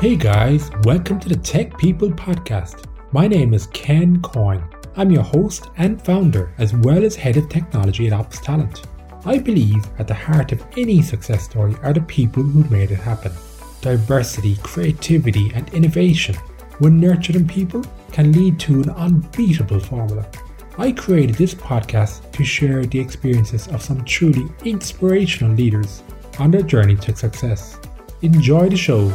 Hey guys, welcome to the Tech People Podcast. My name is Ken Coyne. I'm your host and founder, as well as head of technology at Ops Talent. I believe at the heart of any success story are the people who made it happen. Diversity, creativity, and innovation, when nurtured in people, can lead to an unbeatable formula. I created this podcast to share the experiences of some truly inspirational leaders on their journey to success. Enjoy the show.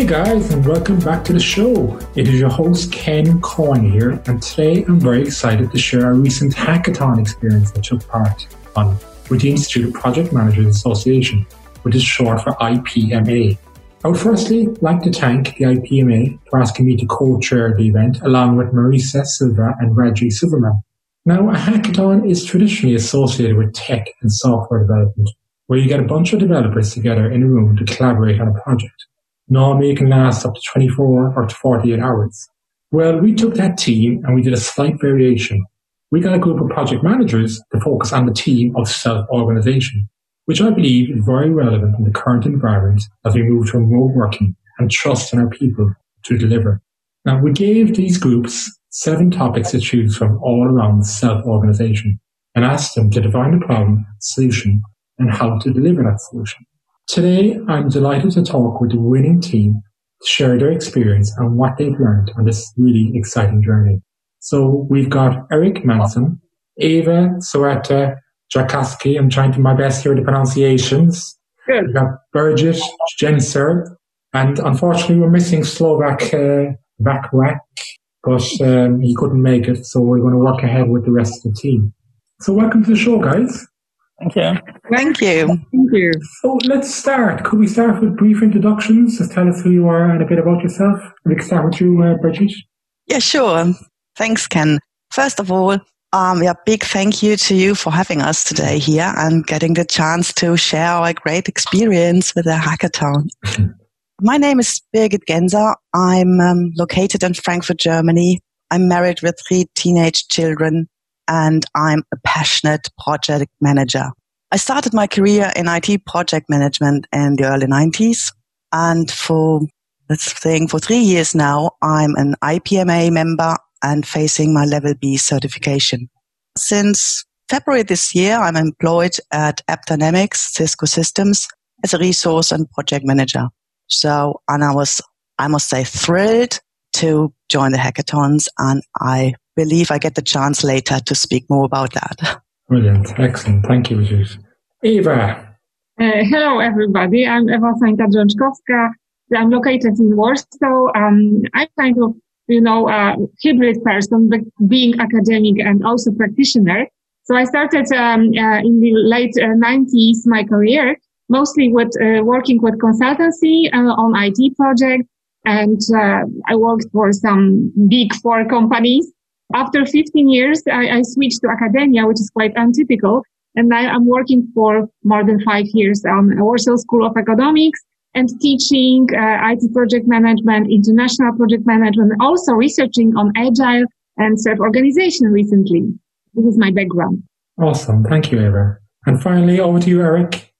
Hey guys, and welcome back to the show. It is your host Ken Coyne here, and today I'm very excited to share our recent hackathon experience that took part on with the Institute of Project Managers Association, which is short for IPMA. I would firstly like to thank the IPMA for asking me to co-chair the event along with Marisa Silva and Raji Silverman. Now, a hackathon is traditionally associated with tech and software development, where you get a bunch of developers together in a room to collaborate on a project. Normally it can last up to 24 or to 48 hours. Well, we took that team and we did a slight variation. We got a group of project managers to focus on the team of self-organization, which I believe is very relevant in the current environment as we move to remote working and trust in our people to deliver. Now, we gave these groups seven topics to choose from all around self-organization and asked them to define the problem, solution, and how to deliver that solution. Today, I'm delighted to talk with the winning team to share their experience and what they've learned on this really exciting journey. So we've got Eric Manson, Eva Sorata Jakowski. I'm trying to my best here with the pronunciations. Good. We've got Birgit Jenser, and unfortunately we're missing Slovak uh, Vakwak, but um, he couldn't make it, so we're going to work ahead with the rest of the team. So welcome to the show, guys. Thank you. Thank you. Thank you. So let's start. Could we start with brief introductions? Just tell us who you are and a bit about yourself. We can start with you, uh, Bridget. Yeah, sure. Thanks, Ken. First of all, um, yeah, big thank you to you for having us today here and getting the chance to share our great experience with the hackathon. My name is Birgit Genser. I'm um, located in Frankfurt, Germany. I'm married with three teenage children and I'm a passionate project manager. I started my career in IT project management in the early 90s. And for this thing, for three years now, I'm an IPMA member and facing my level B certification. Since February this year, I'm employed at AppDynamics Cisco Systems as a resource and project manager. So, and I was, I must say, thrilled to join the hackathons and I believe I get the chance later to speak more about that. Brilliant. Excellent. Thank you, Rajesh. Eva. Uh, hello, everybody. I'm Eva Sońta Drączkowska. I'm located in Warsaw. Um, I'm kind of, you know, a hybrid person, but being academic and also practitioner. So I started um, uh, in the late uh, 90s my career, mostly with uh, working with consultancy uh, on IT projects, and uh, I worked for some big four companies. After 15 years, I, I, switched to academia, which is quite untypical. And now I'm working for more than five years on Warsaw School of Economics and teaching uh, IT project management, international project management, also researching on agile and self-organization recently. This is my background. Awesome. Thank you, Eva. And finally, over to you, Eric.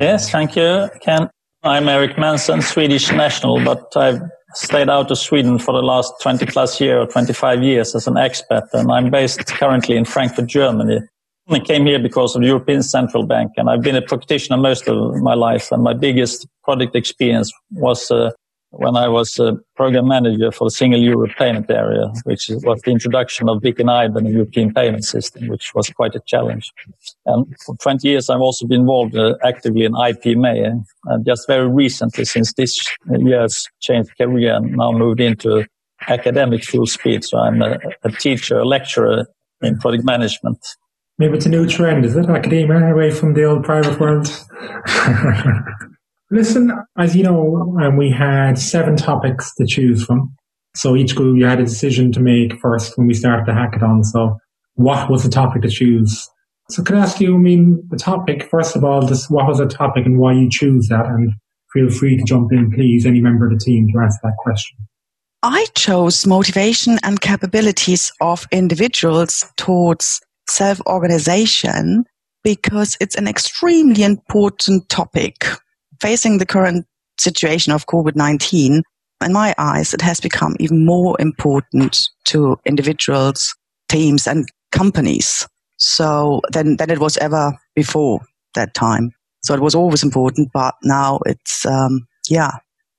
Yes, thank you, Ken. I'm Eric Manson, Swedish national, but I've stayed out of Sweden for the last 20 plus year or 25 years as an expat, and I'm based currently in Frankfurt, Germany. I came here because of the European Central Bank, and I've been a practitioner most of my life, and my biggest project experience was uh, when I was a program manager for the single euro payment area, which was the introduction of BIC and IBAN, the European payment system, which was quite a challenge. And for 20 years, I've also been involved uh, actively in IPMA. And just very recently, since this year's changed career and now moved into academic full speed. So I'm a, a teacher, a lecturer in project management. Maybe it's a new trend, is it? Academia away from the old private world. Listen, as you know, um, we had seven topics to choose from. So each group, you had a decision to make first when we started the hackathon. So what was the topic to choose? So could I ask you, I mean, the topic, first of all, this, what was the topic and why you choose that? And feel free to jump in, please, any member of the team to answer that question. I chose motivation and capabilities of individuals towards self-organization because it's an extremely important topic. Facing the current situation of COVID-19, in my eyes, it has become even more important to individuals, teams and companies. So than, than it was ever before that time. So it was always important, but now it's, um, yeah,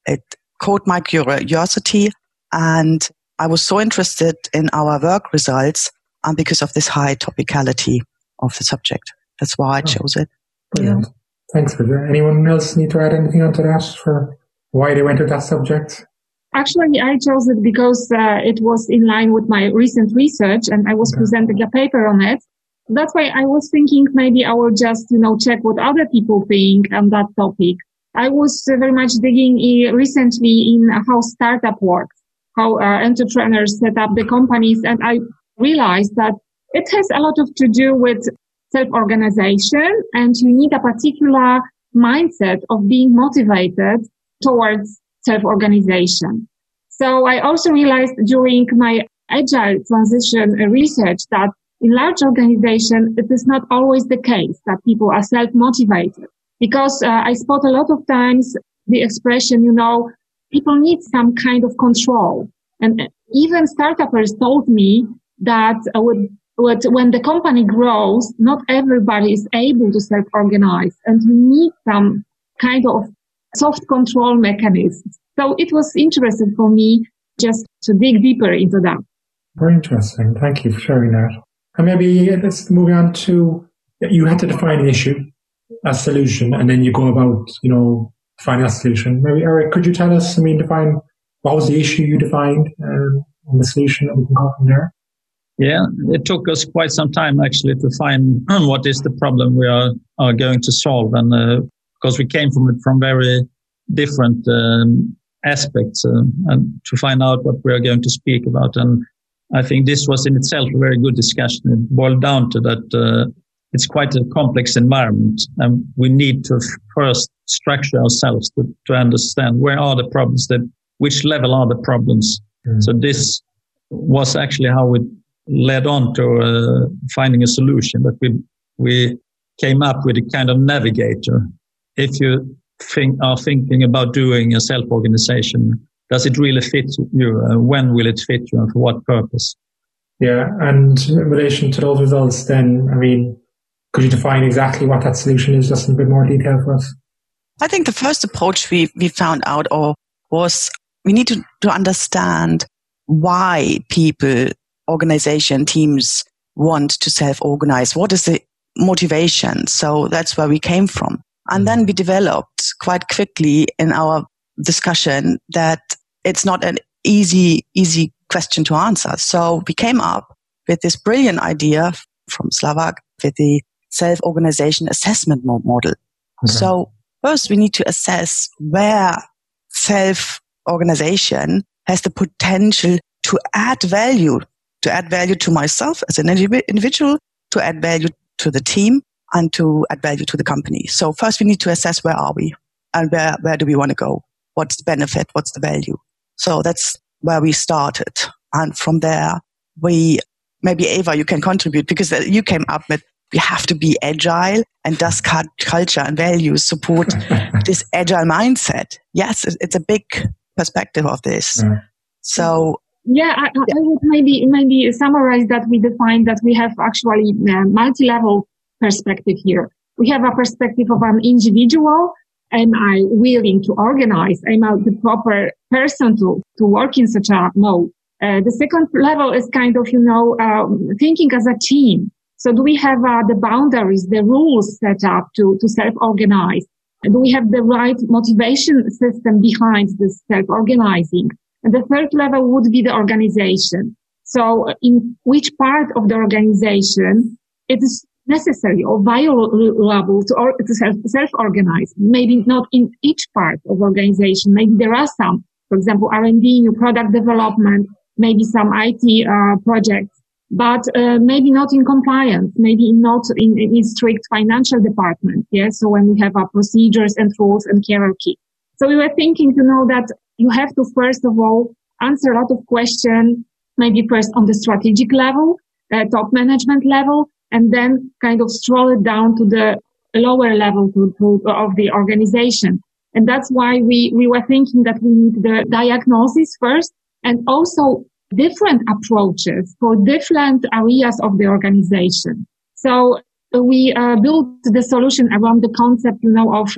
it caught my curiosity and I was so interested in our work results and because of this high topicality of the subject. That's why I oh, chose it. Brilliant. Yeah. Thanks, Bridget. Anyone else need to add anything onto that for why they went to that subject? Actually, I chose it because uh, it was in line with my recent research and I was okay. presenting a paper on it. That's why I was thinking maybe I will just, you know, check what other people think on that topic. I was uh, very much digging in recently in how startup works, how uh, entrepreneurs set up the companies. And I realized that it has a lot of to do with self-organization and you need a particular mindset of being motivated towards self-organization. So I also realized during my agile transition research that in large organizations, it is not always the case that people are self-motivated because uh, I spot a lot of times the expression, you know, people need some kind of control. And even startups told me that uh, with when the company grows, not everybody is able to self-organize and you need some kind of soft control mechanisms. So it was interesting for me just to dig deeper into that. Very interesting. Thank you for sharing that. And maybe let's move on to you had to define an issue, a solution, and then you go about, you know, finding a solution. Maybe Eric, could you tell us, I mean, define what was the issue you defined um, and the solution that we can go from there? Yeah, it took us quite some time actually to find what is the problem we are, are going to solve. And uh, because we came from it from very different um, aspects uh, and to find out what we are going to speak about. And I think this was in itself a very good discussion. It boiled down to that uh, it's quite a complex environment and we need to first structure ourselves to, to understand where are the problems that which level are the problems. Mm. So this was actually how we led on to uh, finding a solution that we we came up with a kind of navigator. If you think are thinking about doing a self organization, does it really fit you? Uh, when will it fit you, and for what purpose? Yeah, and in relation to those results, then I mean, could you define exactly what that solution is, just in a bit more detail for us? I think the first approach we we found out or was we need to, to understand why people organization teams want to self-organize? What is the motivation? So that's where we came from. And then we mm-hmm. developed quite quickly in our discussion that it's not an easy, easy question to answer. So we came up with this brilliant idea from Sławek with the self-organization assessment model. Okay. So first we need to assess where self-organization has the potential to add value to add value to myself as an individual, to add value to the team, and to add value to the company. So first we need to assess where are we and where, where do we want to go? What's the benefit? What's the value? So that's where we started. And from there, we, maybe Eva, you can contribute because you came up with we have to be agile and does culture and values support this agile mindset? Yes, it's a big perspective of this. Yeah. So yeah, I, I, would maybe maybe summarize that we define that we have actually a multi-level perspective here. We have a perspective of an individual. Am I willing to organize? Am I the proper person to, to work in such a mode? Uh, the second level is kind of, you know, um, thinking as a team. So do we have uh, the boundaries, the rules set up to, to self-organize? Do we have the right motivation system behind this self-organizing? And the third level would be the organization. So in which part of the organization it is necessary or viable to, or, to self, self-organize. Maybe not in each part of organization. Maybe there are some, for example, R&D, new product development, maybe some IT uh, projects, but uh, maybe not in compliance, maybe not in, in strict financial department. Yes. So when we have our procedures and rules and hierarchy. So we were thinking to know that you have to first of all answer a lot of questions, maybe first on the strategic level, uh, top management level, and then kind of stroll it down to the lower level to, to, of the organization. And that's why we, we were thinking that we need the diagnosis first and also different approaches for different areas of the organization. So we uh, built the solution around the concept, you know, of,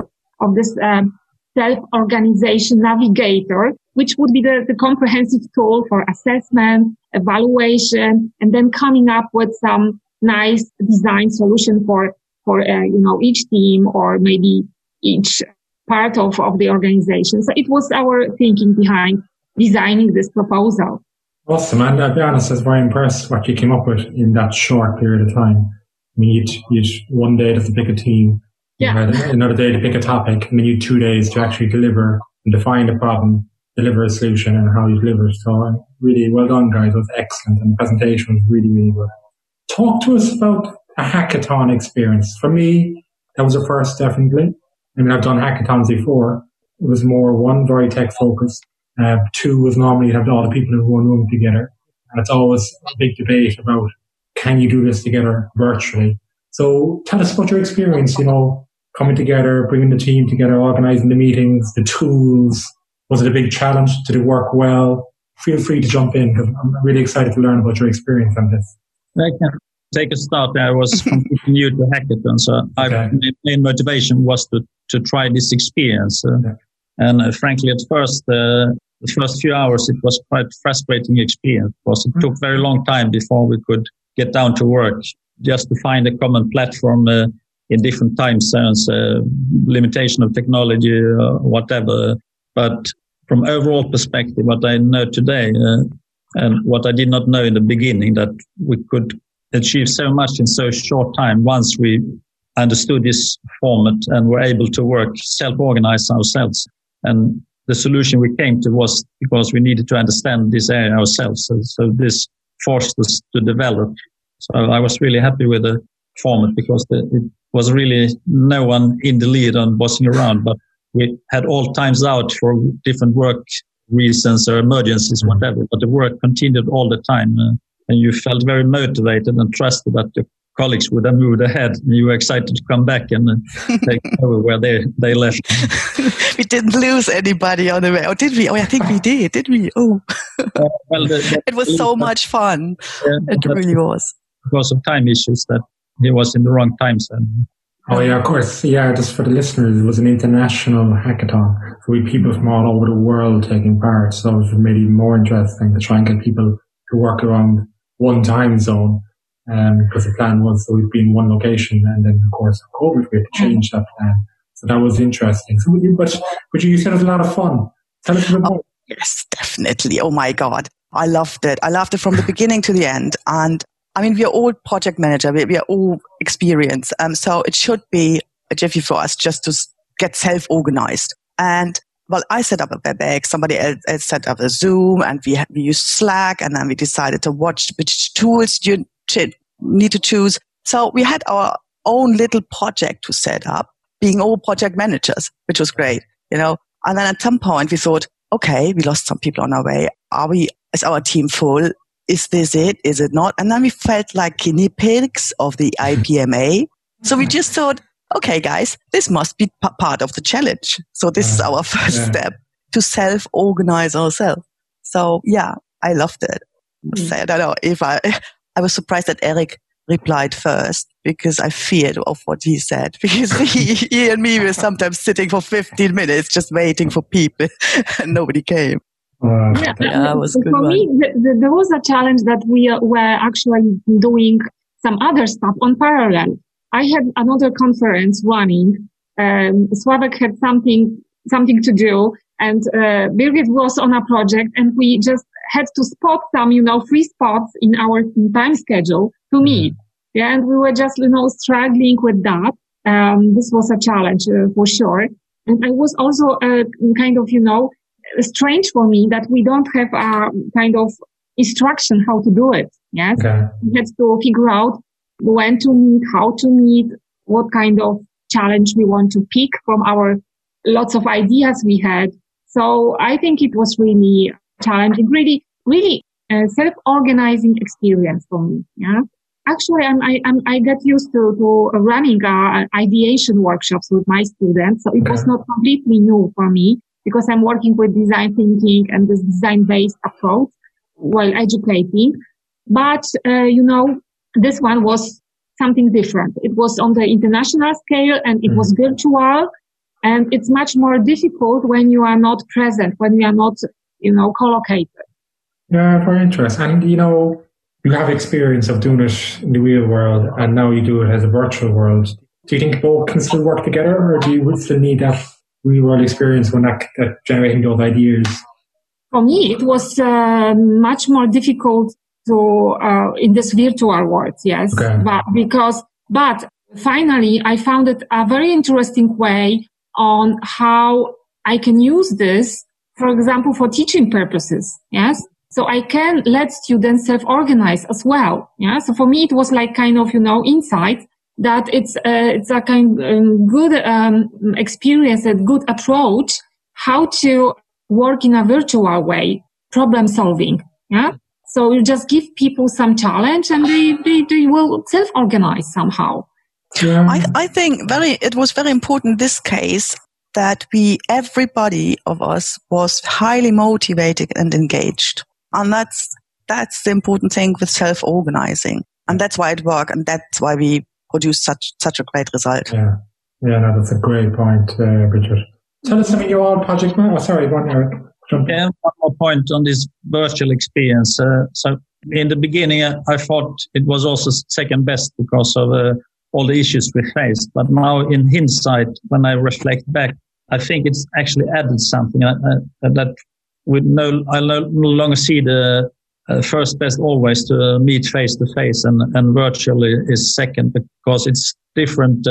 of this um, self-organization navigator, which would be the, the comprehensive tool for assessment, evaluation, and then coming up with some nice design solution for, for, uh, you know, each team or maybe each part of, of the organization. So it was our thinking behind designing this proposal. Awesome. And I'll be honest, I was very impressed what you came up with in that short period of time. I mean, you'd, you'd one day to pick a team, yeah. another day to pick a topic, and then you two days to actually deliver and define the problem, deliver a solution and how you deliver it. So really well done, guys. It was excellent. And the presentation was really, really good. Talk to us about a hackathon experience. For me, that was a first, definitely. I mean, I've done hackathons before. It was more one, very tech focused. Uh, two was normally you have all the people in one room together. And it's always a big debate about can you do this together virtually? So tell us about your experience, you know, coming together, bringing the team together, organizing the meetings, the tools. Was it a big challenge? Did it work well? Feel free to jump in because I'm really excited to learn about your experience on this. I can take a start there. I was completely new to hackathon, so okay. my main motivation was to, to try this experience. Uh, yeah. And uh, frankly, at first, uh, the first few hours, it was quite frustrating experience because it mm-hmm. took very long time before we could get down to work just to find a common platform uh, in different time zones, uh, limitation of technology, uh, whatever. But from overall perspective, what I know today uh, and what I did not know in the beginning that we could achieve so much in so short time once we understood this format and were able to work self-organize ourselves. And the solution we came to was because we needed to understand this area ourselves. So, so this forced us to develop. So I was really happy with the format because the, it was really no one in the lead on bossing around, but we had all times out for different work reasons or emergencies, mm-hmm. whatever. But the work continued all the time, uh, and you felt very motivated and trusted that your colleagues would have moved ahead. And you were excited to come back and uh, take over where they they left. we didn't lose anybody on the way, or oh, did we? Oh, I think we did, did we? Oh, uh, well, the, the, it was so much fun. Yeah, it really was. Because of time issues, that he was in the wrong time zone. Oh yeah, of course. Yeah, just for the listeners, it was an international hackathon. So we people from all over the world taking part. So it was maybe more interesting to try and get people to work around one time zone. Um, because the plan was that we'd be in one location and then of course COVID we had to change that plan. So that was interesting. So, but, but you said it was a lot of fun. Tell us a bit more. Oh, yes, definitely. Oh my God. I loved it. I loved it from the beginning to the end. And I mean, we are all project manager. We, we are all experienced. Um, so it should be a jiffy for us just to get self-organized. And well, I set up a WebEx, somebody else, set up a Zoom and we, we used Slack and then we decided to watch which tools you need to choose. So we had our own little project to set up, being all project managers, which was great, you know. And then at some point we thought, okay, we lost some people on our way. Are we, is our team full? Is this it? Is it not? And then we felt like guinea pigs of the IPMA. so we just thought, okay, guys, this must be p- part of the challenge. So this is our first yeah. step to self organize ourselves. So yeah, I loved it. Mm. I don't know if I, I was surprised that Eric replied first because I feared of what he said because he, he and me were sometimes sitting for 15 minutes just waiting for people and nobody came. Uh, yeah, yeah was for one. me, the, the, there was a challenge that we uh, were actually doing some other stuff on parallel. I had another conference running. Um, Sławek had something something to do, and uh, Birgit was on a project, and we just had to spot some, you know, free spots in our time schedule to mm-hmm. meet. Yeah, and we were just, you know, struggling with that. Um, this was a challenge uh, for sure. And I was also uh, kind of, you know, strange for me that we don't have a kind of instruction how to do it. Yes. Okay. We had to figure out when to meet, how to meet, what kind of challenge we want to pick from our lots of ideas we had. So I think it was really challenging, really, really a self-organizing experience for me. Yeah. actually, I'm, I, I'm, I get used to, to running uh, ideation workshops with my students. So it was not completely new for me because I'm working with design thinking and this design based approach while educating. But, uh, you know, this one was something different. It was on the international scale and it was mm-hmm. virtual and it's much more difficult when you are not present, when you are not, you know, collocated. Yeah, very interesting. And, you know, you have experience of doing it in the real world and now you do it as a virtual world. Do you think both can still work together or do you still need that real world experience when that, that generating those ideas? For me, it was uh, much more difficult to uh, in this virtual world, yes, okay. but because but finally I found it a very interesting way on how I can use this, for example, for teaching purposes. Yes. So I can let students self-organize as well. Yeah. So for me, it was like kind of, you know, insight that it's, uh, it's a kind of um, good, um, experience, a good approach, how to work in a virtual way, problem solving. Yeah. So you just give people some challenge and they, they, they will self-organize somehow. Yeah. I, I think very, it was very important this case that we, everybody of us was highly motivated and engaged. And that's, that's the important thing with self-organizing. And that's why it worked. And that's why we produced such, such a great result. Yeah. Yeah, no, that's a great point, uh, Richard. Tell us, I mean, your own project, oh, sorry, one, Eric. Yeah, one more point on this virtual experience. Uh, so in the beginning, uh, I thought it was also second best because of uh, all the issues we faced. But now in hindsight, when I reflect back, I think it's actually added something uh, uh that we no, I no longer see the uh, first best always to meet face to face and, and virtually is second because it's different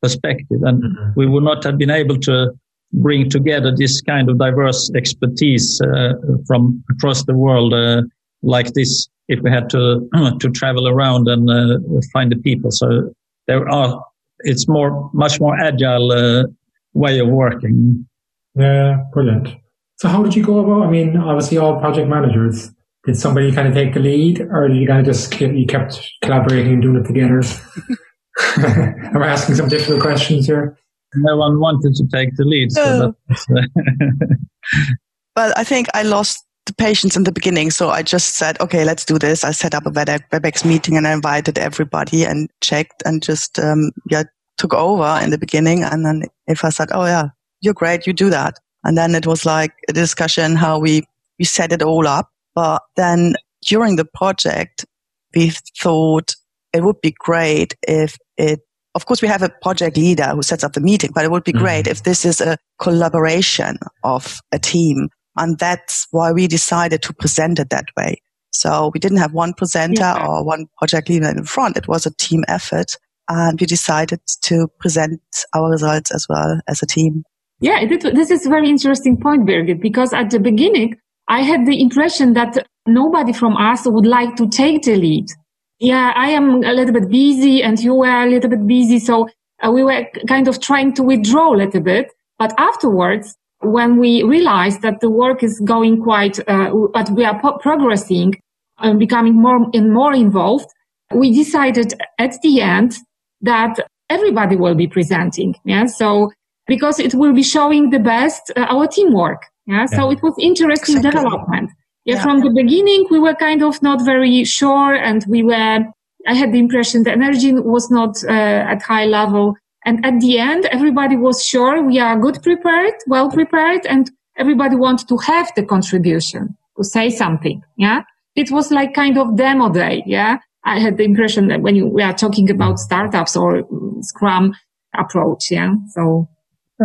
perspective. And mm-hmm. we would not have been able to bring together this kind of diverse expertise uh, from across the world uh, like this if we had to to travel around and uh, find the people so there are it's more much more agile uh, way of working yeah brilliant so how did you go about i mean obviously all project managers did somebody kind of take the lead or did you kind of just you kept collaborating and doing it together am i asking some difficult questions here no one wanted to take the lead. So but I think I lost the patience in the beginning. So I just said, okay, let's do this. I set up a WebEx meeting and I invited everybody and checked and just, um, yeah, took over in the beginning. And then if I said, oh yeah, you're great, you do that. And then it was like a discussion how we, we set it all up. But then during the project, we thought it would be great if it of course, we have a project leader who sets up the meeting, but it would be mm-hmm. great if this is a collaboration of a team. And that's why we decided to present it that way. So we didn't have one presenter yeah. or one project leader in front. It was a team effort. And we decided to present our results as well as a team. Yeah, this is a very interesting point, Birgit, because at the beginning, I had the impression that nobody from us would like to take the lead yeah, I am a little bit busy and you were a little bit busy. So uh, we were kind of trying to withdraw a little bit. But afterwards, when we realized that the work is going quite, uh, but we are po- progressing and becoming more and more involved, we decided at the end that everybody will be presenting. Yeah. So because it will be showing the best uh, our teamwork. Yeah? yeah. So it was interesting exactly. development. Yeah, yeah, from the beginning, we were kind of not very sure and we were, I had the impression the energy was not uh, at high level. And at the end, everybody was sure we are good prepared, well prepared, and everybody wanted to have the contribution to say something. Yeah. It was like kind of demo day. Yeah. I had the impression that when you, we are talking about startups or Scrum approach. Yeah. So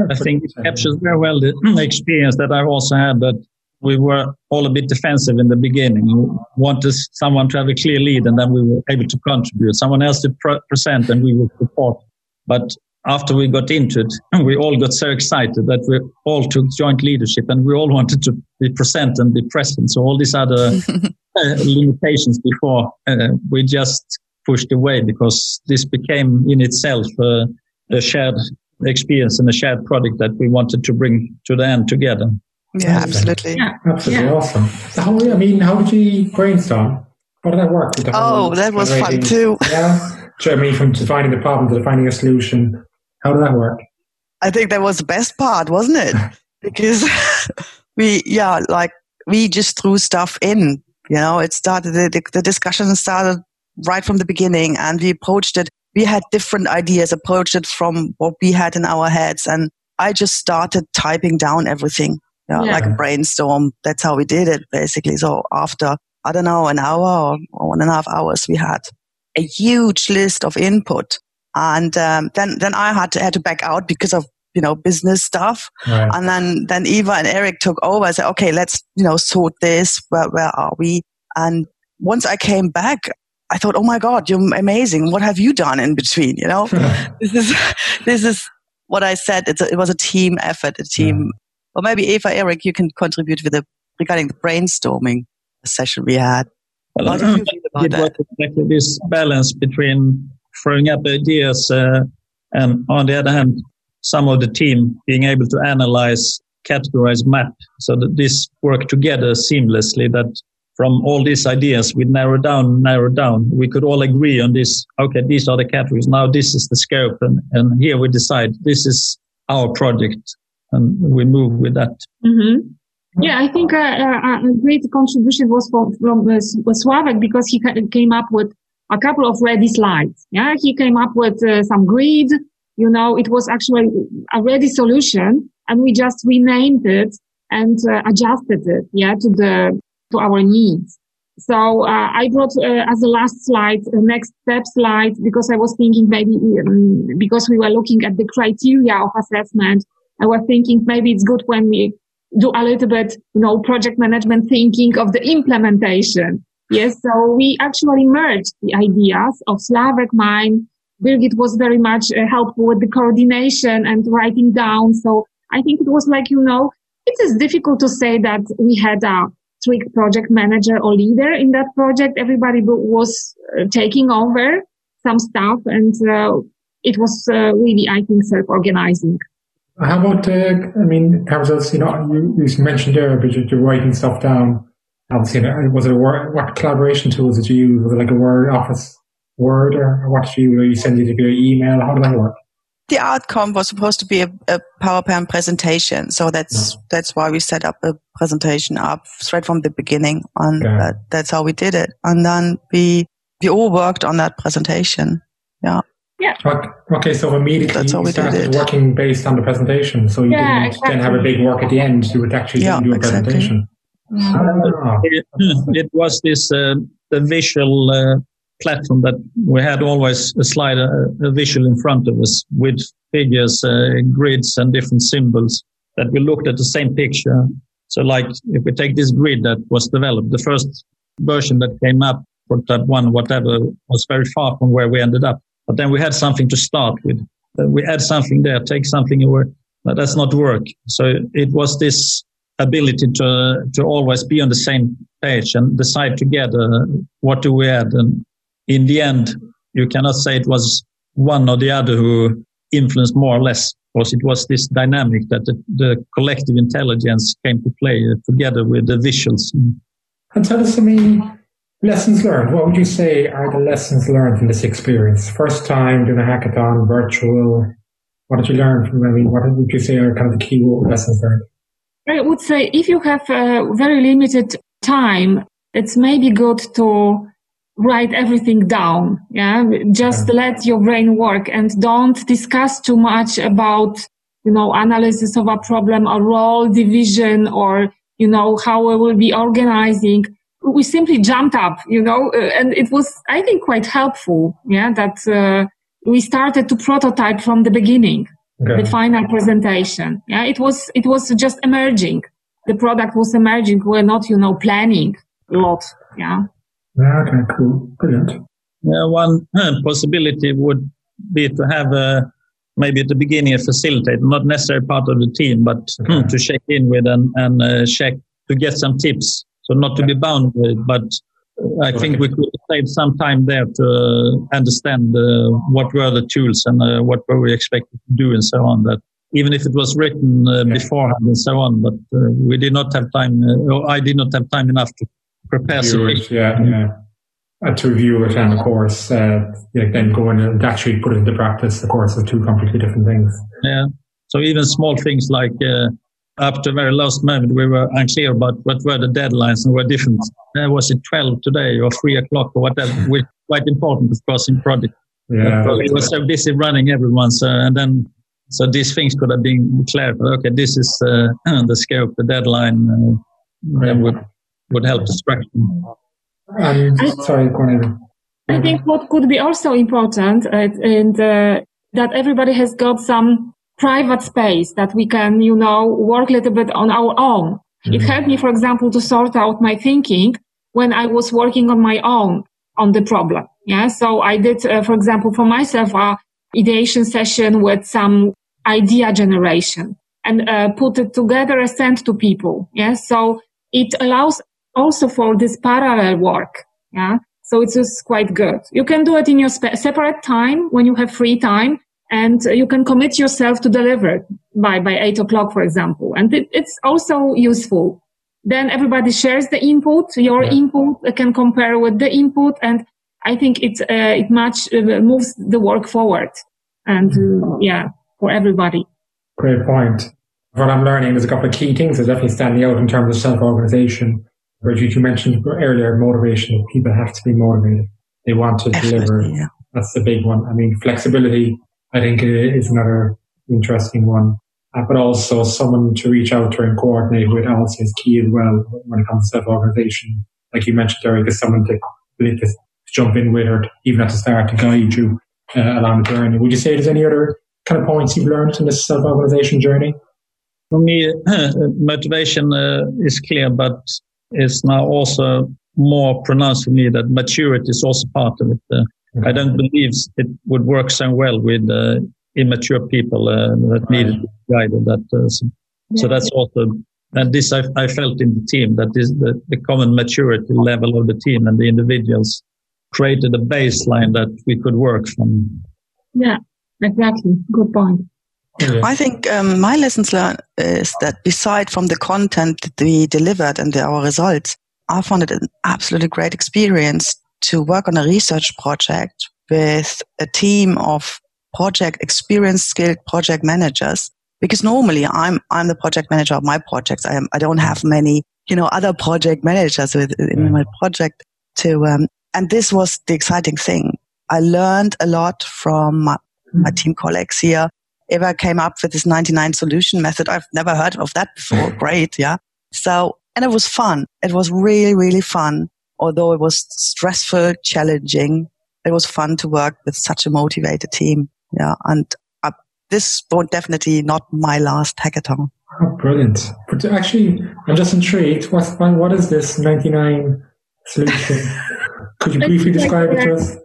I think it captures very well the experience that I also had that we were all a bit defensive in the beginning. We wanted someone to have a clear lead and then we were able to contribute. Someone else to pre- present and we would support. But after we got into it, we all got so excited that we all took joint leadership and we all wanted to be present and be present. So all these other uh, limitations before uh, we just pushed away because this became in itself uh, a shared experience and a shared product that we wanted to bring to the end together. Yeah, absolutely. Yeah. Absolutely yeah. awesome. So how, I mean, how did you brainstorm? How did that work? oh, that was fun too. Yeah. So I mean, from defining the problem to defining a solution. How did that work? I think that was the best part, wasn't it? because we, yeah, like we just threw stuff in. You know, it started, the, the discussion started right from the beginning and we approached it. We had different ideas, approached it from what we had in our heads. And I just started typing down everything, you know, yeah. like a brainstorm. That's how we did it basically. So after, I don't know, an hour or one and a half hours, we had a huge list of input. And um, then, then I had to, had to back out because of you know, business stuff. Right. And then, then Eva and Eric took over. I said, okay, let's, you know, sort this. Where, where are we? And once I came back, I thought, oh my God, you're amazing. What have you done in between? You know, this is, this is what I said. A, it was a team effort, a team. Or maybe Eva, Eric, you can contribute with the, regarding the brainstorming session we had. Well, How do you feel about it that? was exactly this balance between throwing up ideas uh, and on the other hand, some of the team being able to analyze, categorize, map so that this work together seamlessly that from all these ideas we narrow down, narrow down. We could all agree on this. Okay, these are the categories. Now this is the scope and, and here we decide this is our project and we move with that. Mm-hmm. Yeah, I think uh, uh, a great contribution was from, from uh, because he came up with a couple of ready slides. Yeah, he came up with uh, some grid, you know, it was actually a ready solution and we just renamed it and uh, adjusted it, yeah, to the, to our needs. So uh, I brought uh, as the last slide, the next step slide, because I was thinking maybe um, because we were looking at the criteria of assessment, I was thinking maybe it's good when we do a little bit, you know, project management thinking of the implementation. Yes, so we actually merged the ideas of Sławek mine Birgit was very much uh, helpful with the coordination and writing down. So I think it was like, you know, it is difficult to say that we had a strict project manager or leader in that project. Everybody was uh, taking over some stuff and uh, it was uh, really, I think, self-organizing. How about, I mean, was you know, you, you mentioned there, but you're writing stuff down. Obviously, was it a word, what collaboration tools did you use? Was it like a Word Office Word or what do you, you send it via email? How did that work? The outcome was supposed to be a, a PowerPoint presentation. So that's, no. that's why we set up a presentation up straight from the beginning on okay. that. That's how we did it. And then we, we all worked on that presentation. Yeah. Yeah. Okay, so immediately That's you started working based on the presentation. So you yeah, didn't exactly. then have a big work at the end. You would actually yeah, do a exactly. presentation. Ah. It, it, was this uh, the visual uh, platform that we had always a slide, a, a visual in front of us with figures, uh, grids and different symbols that we looked at the same picture. So like if we take this grid that was developed, the first version that came up for type one, whatever was very far from where we ended up. But then we had something to start with. Uh, we add something there, take something away. But that's not work. So it was this ability to, to always be on the same page and decide together what do we add and in the end, you cannot say it was one or the other who influenced more or less, because it was this dynamic that the, the collective intelligence came to play uh, together with the visuals. And tell us, I mean, lessons learned. What would you say are the lessons learned from this experience? First time doing a hackathon, virtual. What did you learn from? I mean, what would you say are kind of the key lessons learned? I would say if you have a very limited time, it's maybe good to write everything down. Yeah. Just let your brain work and don't discuss too much about, you know, analysis of a problem or role division or, you know, how we will be organizing. We simply jumped up, you know, uh, and it was, I think, quite helpful. Yeah. That, uh, we started to prototype from the beginning, okay. the final presentation. Yeah. It was, it was just emerging. The product was emerging. We're not, you know, planning a lot. Yeah. Okay, cool. Brilliant. Yeah, one uh, possibility would be to have a, maybe at the beginning a facilitator, not necessarily part of the team, but okay. to check in with and, and uh, check to get some tips. So not to be bound with, but I okay. think we could save some time there to understand uh, what were the tools and uh, what were we expected to do and so on. That even if it was written uh, okay. beforehand and so on, but uh, we did not have time, or I did not have time enough to prepare Viewers, Yeah, yeah. uh, to review it and of course uh, like then go in and actually put it into practice of course are two completely different things. Yeah. So even small things like uh, up to the very last moment we were unclear about what were the deadlines and were different uh, was it 12 today or 3 o'clock or whatever which quite important of course in project. Yeah. We were so busy running everyone so and then so these things could have been clarified okay this is uh, the scope the deadline uh, then would would help the structure and sorry, go on, I think what could be also important uh, and uh, that everybody has got some private space that we can, you know, work a little bit on our own. Mm-hmm. It helped me, for example, to sort out my thinking when I was working on my own on the problem. Yeah. So I did, uh, for example, for myself, a ideation session with some idea generation and uh, put it together and send to people. Yeah. So it allows also for this parallel work. Yeah. So it's just quite good. You can do it in your spe- separate time when you have free time and you can commit yourself to deliver by, by eight o'clock, for example. And it, it's also useful. Then everybody shares the input. Your yeah. input can compare with the input. And I think it, uh, it much uh, moves the work forward. And uh, yeah, for everybody. Great point. What I'm learning, there's a couple of key things that definitely standing out in terms of self-organization Bridget, you mentioned earlier motivation. People have to be motivated. They want to Definitely, deliver. Yeah. That's the big one. I mean, flexibility, I think, is another interesting one. Uh, but also someone to reach out to and coordinate with also is key as well when it comes to self-organization. Like you mentioned, Derek, is someone to, to jump in with or even at the start to guide you uh, along the journey. Would you say there's any other kind of points you've learned in this self-organization journey? For me, motivation uh, is clear, but is now also more pronounced for me that maturity is also part of it. Uh, okay. I don't believe it would work so well with uh, immature people uh, that needed to be guided. That uh, so, yeah. so, that's also and this I, I, felt in the team that is the, the common maturity level of the team and the individuals created a baseline that we could work from. Yeah, exactly. Good point. I think um, my lessons learned is that beside from the content that we delivered and the, our results, I found it an absolutely great experience to work on a research project with a team of project experienced skilled project managers. Because normally I'm, I'm the project manager of my projects. I am, I don't have many, you know, other project managers with, in my project to, um, and this was the exciting thing. I learned a lot from my, my team colleagues here Eva came up with this 99 solution method. I've never heard of that before. Great. Yeah. So, and it was fun. It was really, really fun. Although it was stressful, challenging, it was fun to work with such a motivated team. Yeah. And uh, this was definitely not my last hackathon. Oh, brilliant. But actually, I'm just intrigued. What, what is this 99 solution? Could you briefly describe it to us?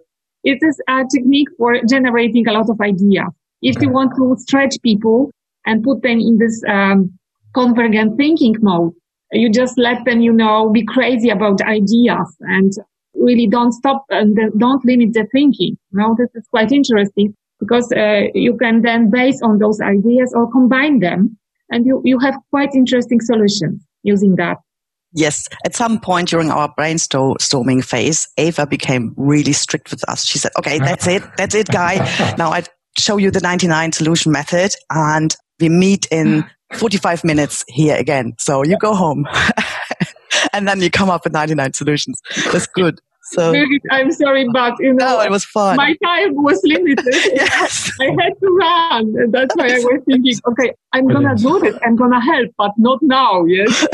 It is a technique for generating a lot of ideas. If okay. you want to stretch people and put them in this um, convergent thinking mode, you just let them, you know, be crazy about ideas and really don't stop and don't limit the thinking. You know, this is quite interesting because uh, you can then base on those ideas or combine them and you, you have quite interesting solutions using that. Yes, at some point during our brainstorming phase, Ava became really strict with us. She said, okay, that's it. That's it, guy. now I show you the 99 solution method and we meet in mm. 45 minutes here again. So you go home and then you come up with 99 solutions. That's good. So I'm sorry, but you know, no, it was fun. My time was limited. yes, I had to run. And that's why I was thinking, okay, I'm gonna do this. I'm gonna help, but not now. Yes.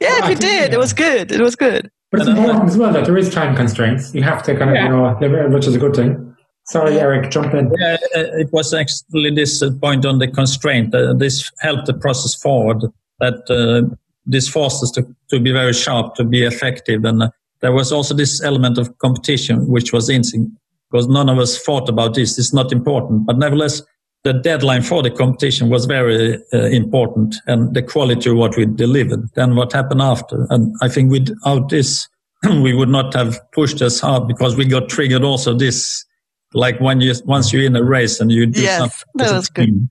yeah, we did. It was good. It was good. But it's important as well that there is time constraints. You have to kind of, yeah. you know, which is a good thing. Sorry, Eric, jump in. Yeah, uh, it was actually this point on the constraint. Uh, this helped the process forward. That uh, this forced us to, to be very sharp, to be effective, and uh, there was also this element of competition, which was interesting because none of us thought about this. It's not important, but nevertheless, the deadline for the competition was very uh, important, and the quality of what we delivered. Then what happened after, and I think without this, we would not have pushed as hard because we got triggered also this like when you once you're in a race and you do yes, something that was good. Team,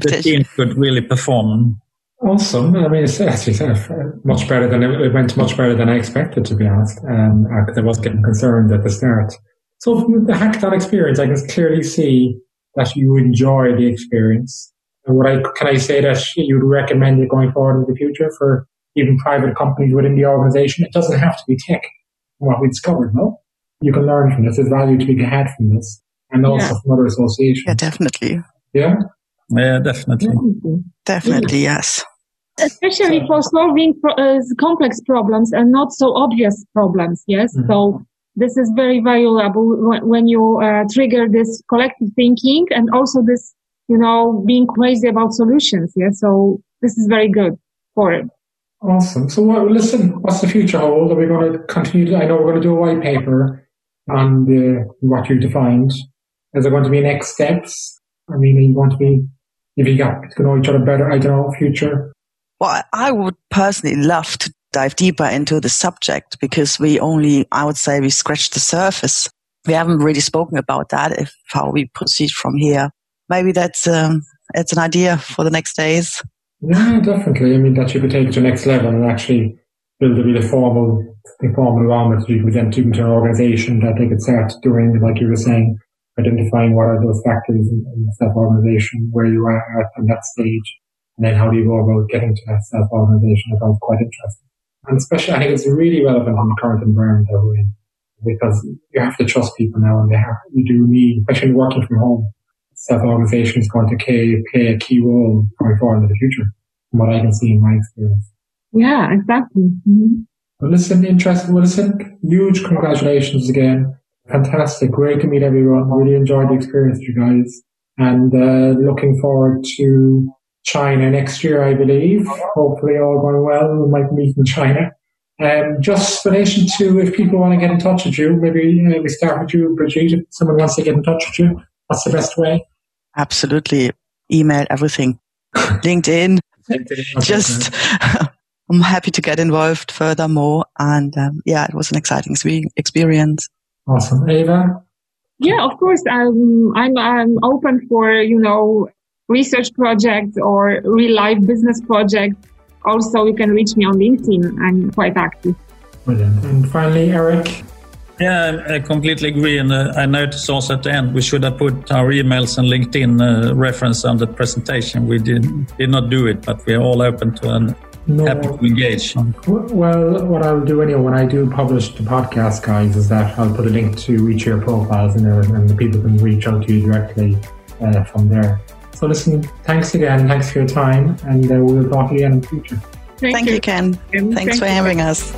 the team could really perform. Awesome. I mean, it's, as you said, much better than it went much better than I expected, to be honest. Um, because I was getting concerned at the start. So from the hackathon experience, I can clearly see that you enjoy the experience. And what I can I say that you'd recommend it going forward in the future for even private companies within the organization? It doesn't have to be tech. What we discovered, no? You can learn from this. There's value to be had from this, and also yeah. from other associations. Yeah, definitely. Yeah. Yeah, definitely. Definitely, yes. Especially for solving uh, complex problems and not so obvious problems. Yes. Mm-hmm. So this is very valuable when you uh, trigger this collective thinking and also this, you know, being crazy about solutions. Yeah. So this is very good for it. Awesome. So what, listen, what's the future hold? Are we going to continue? I know we're going to do a white paper on the, what you defined. Is there going to be next steps? I mean, are you going to be if you got to know each other better, I don't know, future? Well, I would personally love to dive deeper into the subject because we only, I would say, we scratched the surface. We haven't really spoken about that, if how we proceed from here. Maybe that's um, it's an idea for the next days. Yeah, definitely. I mean, that you could take it to the next level and actually build a really formal, formal around it. You take it to an organization that they could start doing, like you were saying, identifying what are those factors in, in self-organization, where you are at on that stage, and then how do you go about getting to that self-organization. I found quite interesting. And especially, I think it's really relevant in the current environment that we're in, because you have to trust people now, and they have, you do need, especially working from home, self-organization is going to play, play a key role going forward in the future, from what I can see in my experience. Yeah, exactly. Mm-hmm. Well, listen, interesting. Well, listen, huge congratulations again fantastic. Great to meet everyone. Really enjoyed the experience, you guys. And uh, looking forward to China next year, I believe. Hopefully all going well. We might meet in China. Um, just in relation to if people want to get in touch with you, maybe uh, we start with you, Brigitte. If someone wants to get in touch with you, what's the best way? Absolutely. Email, everything. LinkedIn. just, I'm happy to get involved furthermore. And um, yeah, it was an exciting experience. Awesome. Eva? Yeah, of course. Um, I'm, I'm open for, you know, research projects or real life business projects. Also, you can reach me on LinkedIn. I'm quite active. Brilliant. And finally, Eric? Yeah, I completely agree. And uh, I noticed also at the end we should have put our emails and LinkedIn uh, reference on the presentation. We did, did not do it, but we are all open to an no. happy to engage. Well, what I'll do anyway when I do publish the podcast, guys, is that I'll put a link to each of your profiles in there, and the people can reach out to you directly uh, from there. So, listen, thanks again, thanks for your time, and uh, we'll talk again in the future. Thank, Thank you. you, Ken. Thanks Thank for having us.